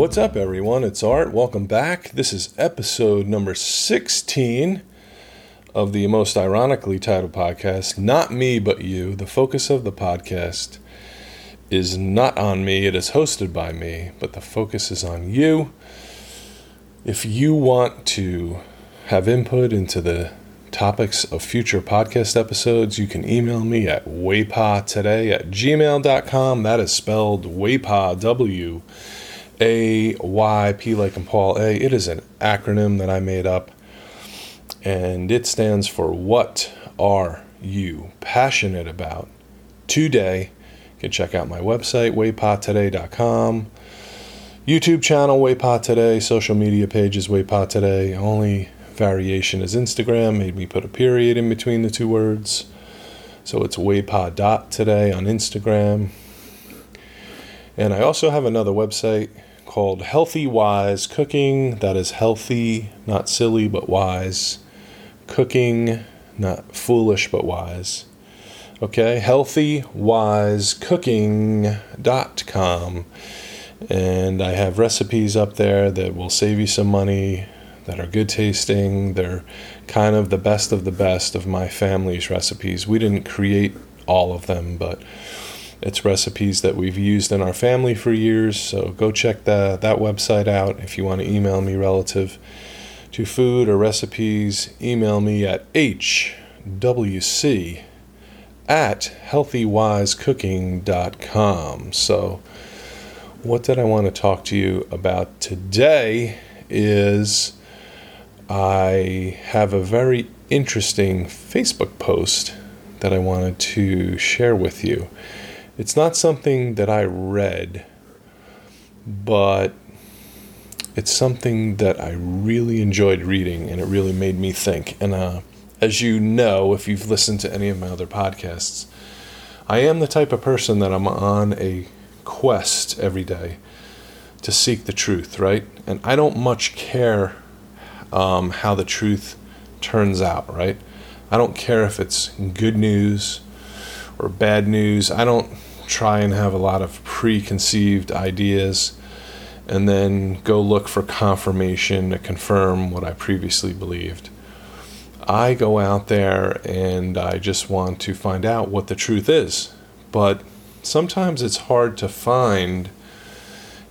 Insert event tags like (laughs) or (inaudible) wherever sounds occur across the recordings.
What's up, everyone? It's Art. Welcome back. This is episode number 16 of the most ironically titled podcast, Not Me, But You. The focus of the podcast is not on me, it is hosted by me, but the focus is on you. If you want to have input into the topics of future podcast episodes, you can email me at waypa at gmail.com. That is spelled waypa, W A Y P like in Paul A. It is an acronym that I made up, and it stands for What Are You Passionate About Today? You can check out my website, waypatoday.com. YouTube channel, Waypa. Social media pages, Waypa. Only variation is Instagram. Made me put a period in between the two words. So it's Waypa dot today on Instagram. And I also have another website called Healthy Wise Cooking. That is healthy, not silly, but wise. Cooking, not foolish, but wise. Okay, healthywisecooking.com. And I have recipes up there that will save you some money, that are good tasting. They're kind of the best of the best of my family's recipes. We didn't create all of them, but it's recipes that we've used in our family for years. So go check the, that website out if you want to email me relative to food or recipes. Email me at hwc at healthywisecooking.com. So, what did I want to talk to you about today? Is I have a very interesting Facebook post that I wanted to share with you. It's not something that I read, but it's something that I really enjoyed reading and it really made me think. And uh, as you know, if you've listened to any of my other podcasts, I am the type of person that I'm on a quest every day to seek the truth, right? And I don't much care um, how the truth turns out, right? I don't care if it's good news or bad news. I don't try and have a lot of preconceived ideas and then go look for confirmation to confirm what I previously believed. I go out there and I just want to find out what the truth is. But sometimes it's hard to find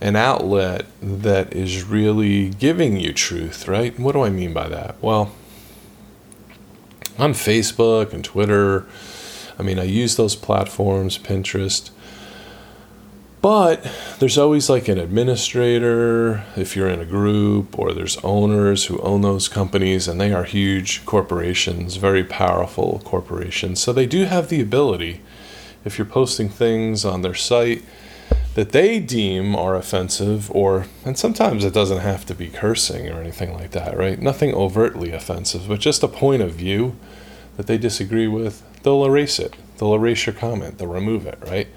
an outlet that is really giving you truth, right? What do I mean by that? Well, on Facebook and Twitter, I mean, I use those platforms, Pinterest. But there's always like an administrator if you're in a group, or there's owners who own those companies, and they are huge corporations, very powerful corporations. So they do have the ability, if you're posting things on their site that they deem are offensive, or, and sometimes it doesn't have to be cursing or anything like that, right? Nothing overtly offensive, but just a point of view that they disagree with, they'll erase it. They'll erase your comment, they'll remove it, right?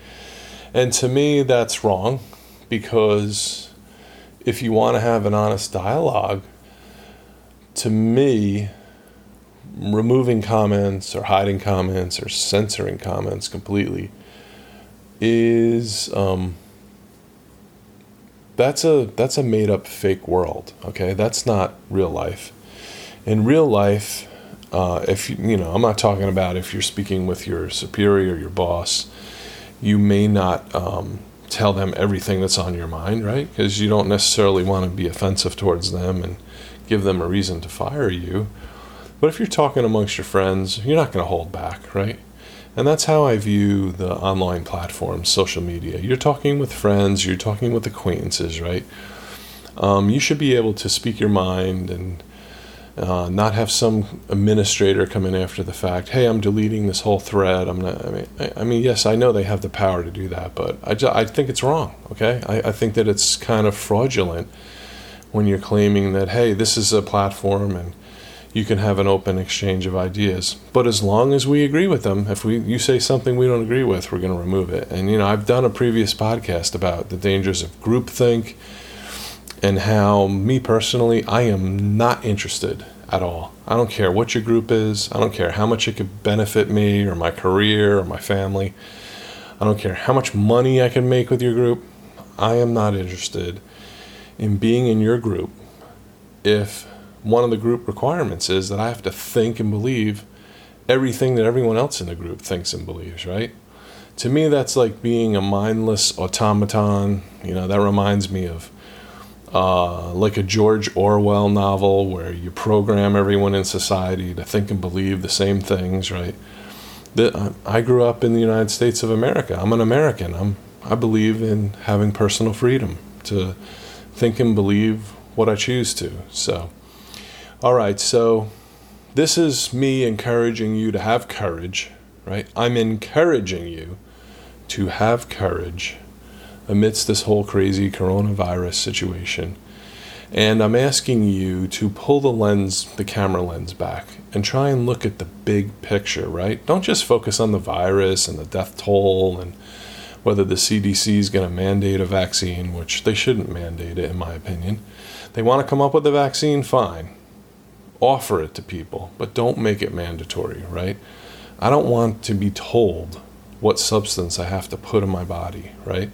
And to me, that's wrong because if you want to have an honest dialogue, to me, removing comments or hiding comments or censoring comments completely is um, that's a that's a made up fake world. Okay, that's not real life. In real life, uh, if you, you know, I'm not talking about if you're speaking with your superior, your boss you may not um, tell them everything that's on your mind, right? Because you don't necessarily want to be offensive towards them and give them a reason to fire you. But if you're talking amongst your friends, you're not going to hold back, right? And that's how I view the online platforms, social media. You're talking with friends, you're talking with acquaintances, right? Um, you should be able to speak your mind and uh, not have some administrator come in after the fact. Hey, I'm deleting this whole thread. I'm not. I mean, I, I mean, yes, I know they have the power to do that, but I, I think it's wrong. Okay, I, I think that it's kind of fraudulent when you're claiming that hey, this is a platform and you can have an open exchange of ideas. But as long as we agree with them, if we you say something we don't agree with, we're going to remove it. And you know, I've done a previous podcast about the dangers of groupthink and how me personally, I am not interested at all. I don't care what your group is. I don't care how much it could benefit me or my career or my family. I don't care how much money I can make with your group. I am not interested in being in your group if one of the group requirements is that I have to think and believe everything that everyone else in the group thinks and believes, right? To me, that's like being a mindless automaton. You know, that reminds me of uh, like a George Orwell novel where you program everyone in society to think and believe the same things, right? I grew up in the United States of America. I'm an American. I'm I believe in having personal freedom to think and believe what I choose to. So, all right. So, this is me encouraging you to have courage, right? I'm encouraging you to have courage amidst this whole crazy coronavirus situation. And I'm asking you to pull the lens, the camera lens back and try and look at the big picture, right? Don't just focus on the virus and the death toll and whether the CDC is going to mandate a vaccine, which they shouldn't mandate it, in my opinion. They want to come up with a vaccine, fine. Offer it to people, but don't make it mandatory, right? I don't want to be told what substance I have to put in my body, right?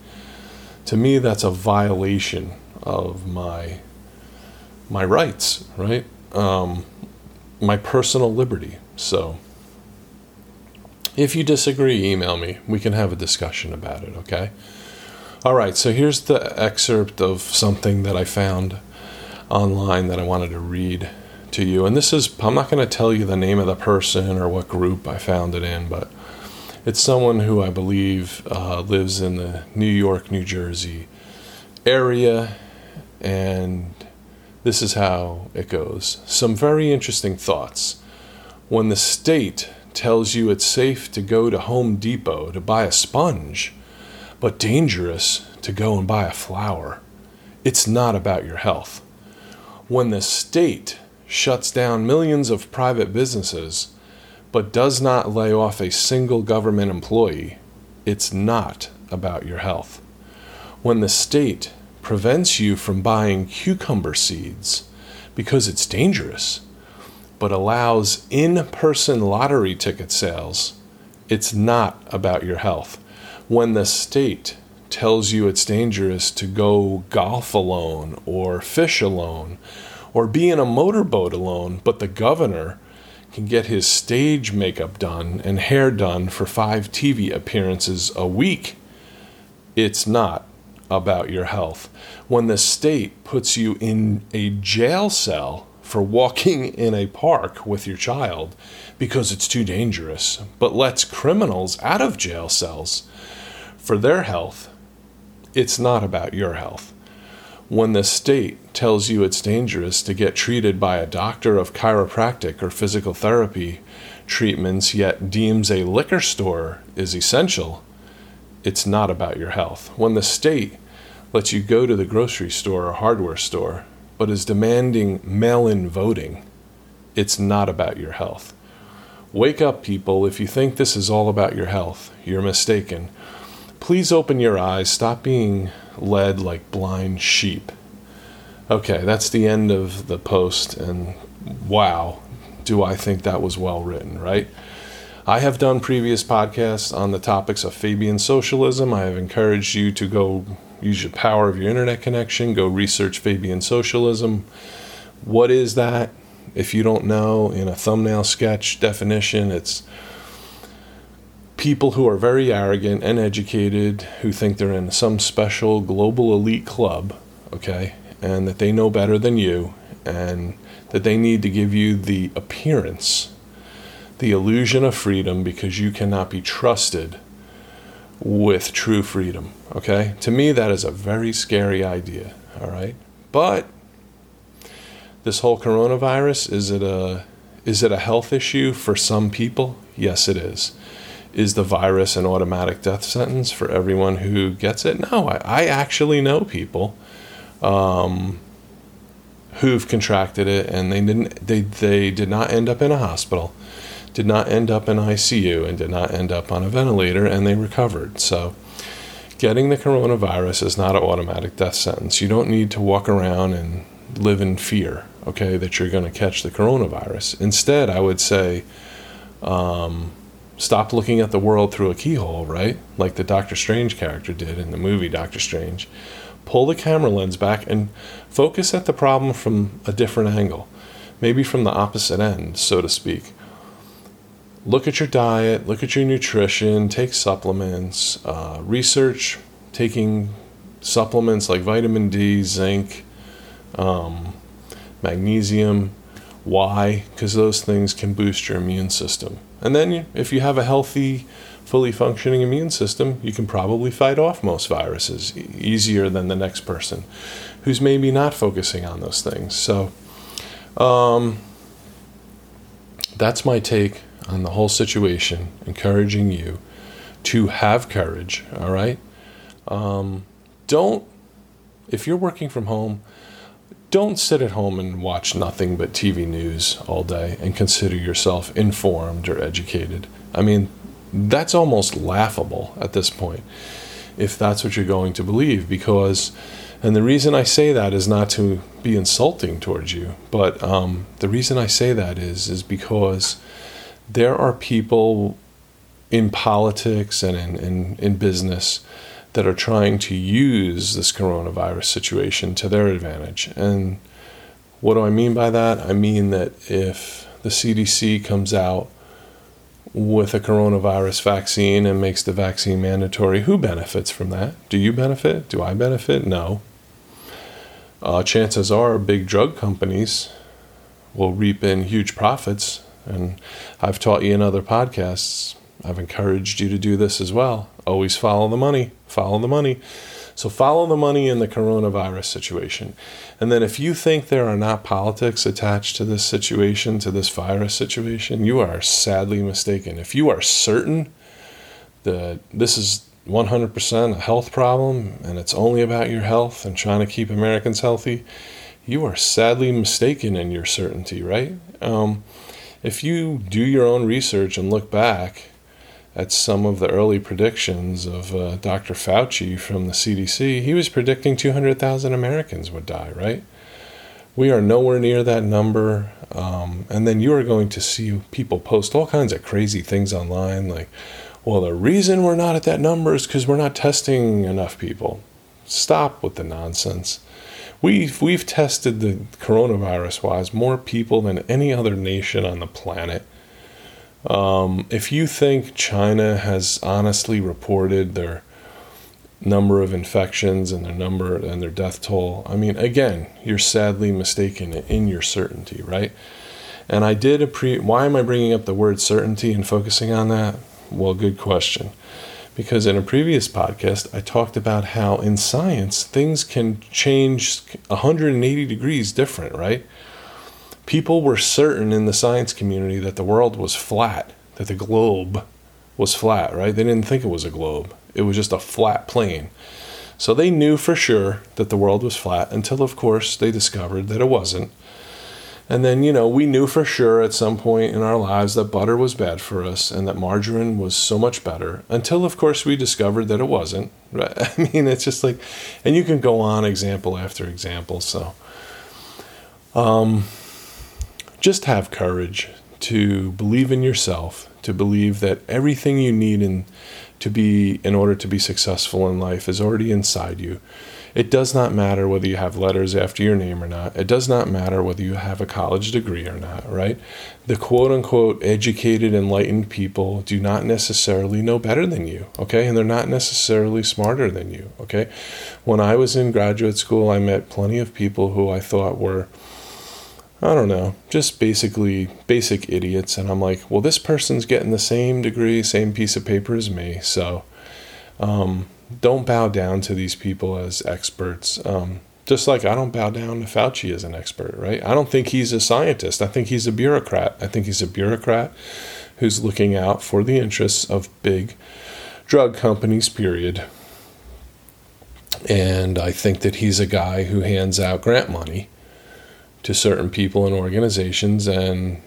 To me that's a violation of my my rights, right? Um, my personal liberty. So if you disagree, email me. We can have a discussion about it, okay? All right, so here's the excerpt of something that I found online that I wanted to read to you. And this is, I'm not going to tell you the name of the person or what group I found it in, but it's someone who I believe uh, lives in the New York, New Jersey area, and this is how it goes. Some very interesting thoughts. When the state tells you it's safe to go to Home Depot to buy a sponge, but dangerous to go and buy a flower, it's not about your health. When the state shuts down millions of private businesses, but does not lay off a single government employee, it's not about your health. When the state prevents you from buying cucumber seeds because it's dangerous, but allows in person lottery ticket sales, it's not about your health. When the state tells you it's dangerous to go golf alone or fish alone or be in a motorboat alone, but the governor can get his stage makeup done and hair done for five TV appearances a week, it's not about your health. When the state puts you in a jail cell for walking (laughs) in a park with your child because it's too dangerous, but lets criminals out of jail cells for their health, it's not about your health when the state tells you it's dangerous to get treated by a doctor of chiropractic or physical therapy treatments, yet deems a liquor store is essential, it's not about your health. When the state lets you go to the grocery store or hardware store, but is demanding mail in voting, it's not about your health. Wake up, people. If you think this is all about your health, you're mistaken. Please open your eyes. Stop being led like blind sheep. Okay, that's the end of the post, and wow, do I think that was well written, right? I have done previous podcasts on the topics of Fabian socialism. I have encouraged you to go use your power of your internet connection, go research Fabian socialism. What is that? If you don't know, in a thumbnail sketch definition, it's people who are very arrogant and educated who think they're in some special global elite club, okay, and that they know better than you and that they need to give you the appearance, the illusion of freedom because you cannot be trusted with true freedom, okay? To me, that is a very scary idea, all right? But this whole coronavirus, is it a is it a health issue for some people? Yes, it is is the virus an automatic death sentence for everyone who gets it? No, I, I actually know people um, who've contracted it and they didn't they, they did not end up in a hospital, did not end up in ICU and did not end up on a ventilator and they recovered. So getting the coronavirus is not an automatic death sentence. You don't need to walk around and live in fear, okay, that you're going to catch the coronavirus. Instead, I would say um, stop looking at the world through a keyhole, right? Like the Doctor Strange character did in the movie Doctor Strange. pull the camera lens back and focus at the problem from a different angle, maybe from the opposite end, so to speak. Look at your diet, look at your nutrition, take supplements, uh, research taking supplements like vitamin D, zinc, um, magnesium. Why? Because those things can boost your immune system. And then, if you have a healthy, fully functioning immune system, you can probably fight off most viruses easier than the next person who's maybe not focusing on those things. So, um, that's my take on the whole situation, encouraging you to have courage, all right? Um, don't, if you're working from home, don't sit at home and watch nothing but TV news all day and consider yourself informed or educated. I mean, that's almost laughable at this point if that's what you're going to believe because and the reason i say that is not to be insulting towards you but um, the reason i say that is is because there are people in politics and in, in, in business that are trying to use this coronavirus situation to their advantage and what do i mean by that i mean that if the cdc comes out with a coronavirus vaccine and makes the vaccine mandatory, who benefits from that? Do you benefit? Do I benefit? No. Uh, chances are big drug companies will reap in huge profits. And I've taught you in other podcasts, I've encouraged you to do this as well. Always follow the money, follow the money. So follow the money in the coronavirus situation. And then if you think there are not politics attached to this situation, to this virus situation, you are sadly mistaken. If you are certain that this is 100% a health problem and it's only about your health and trying to keep Americans healthy, you are sadly mistaken in your certainty, right? Um, if you do your own research and look back at some of the early predictions of uh, Dr. Fauci from the CDC, he was predicting 200,000 Americans would die, right? We are nowhere near that number. Um, and then you are going to see people post all kinds of crazy things online like, well, the reason we're not at that number is because we're not testing enough people. Stop with the nonsense. We've, we've tested the coronavirus wise more people than any other nation on the planet. Um, if you think China has honestly reported their number of infections and their number and their death toll, I mean, again, you're sadly mistaken in your certainty, right? And I did appreciate. Why am I bringing up the word certainty and focusing on that? Well, good question. Because in a previous podcast, I talked about how in science things can change 180 degrees different, right? People were certain in the science community that the world was flat, that the globe was flat, right? They didn't think it was a globe, it was just a flat plane. So they knew for sure that the world was flat until, of course, they discovered that it wasn't. And then, you know, we knew for sure at some point in our lives that butter was bad for us and that margarine was so much better until, of course, we discovered that it wasn't. (laughs) I mean, it's just like, and you can go on example after example. So, um, just have courage to believe in yourself, to believe that everything you need in to be in order to be successful in life is already inside you. It does not matter whether you have letters after your name or not. It does not matter whether you have a college degree or not, right? The quote unquote educated, enlightened people do not necessarily know better than you, okay? And they're not necessarily smarter than you, okay? When I was in graduate school, I met plenty of people who I thought were I don't know, just basically basic idiots. And I'm like, well, this person's getting the same degree, same piece of paper as me. So um, don't bow down to these people as experts. Um, just like I don't bow down to Fauci as an expert, right? I don't think he's a scientist. I think he's a bureaucrat. I think he's a bureaucrat who's looking out for the interests of big drug companies, period. And I think that he's a guy who hands out grant money to certain people and organizations. And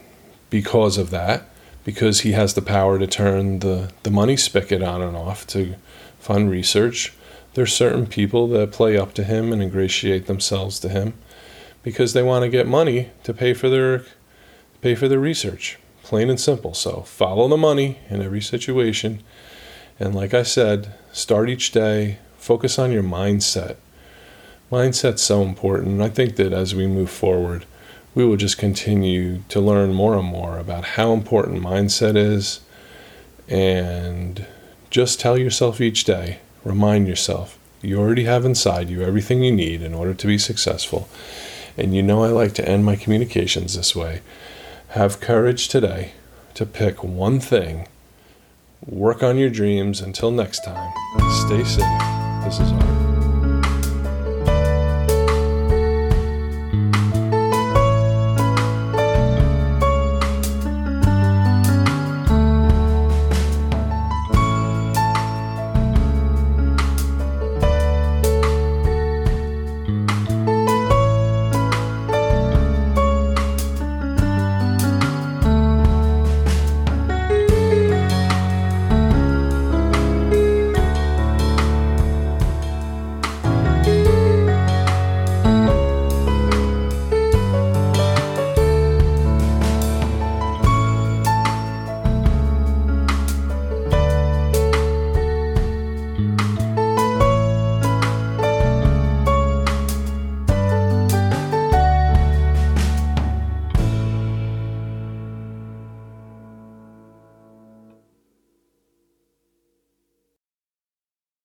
because of that, because he has the power to turn the, the money spigot on and off to fund research, there's certain people that play up to him and ingratiate themselves to him because they want to get money to pay for their pay for their research. Plain and simple. So follow the money in every situation. And like I said, start each day, focus on your mindset mindset's so important. I think that as we move forward, we will just continue to learn more and more about how important mindset is. And just tell yourself each day, remind yourself, you already have inside you everything you need in order to be successful. And you know, I like to end my communications this way. Have courage today to pick one thing. Work on your dreams. Until next time, stay safe. This is Art.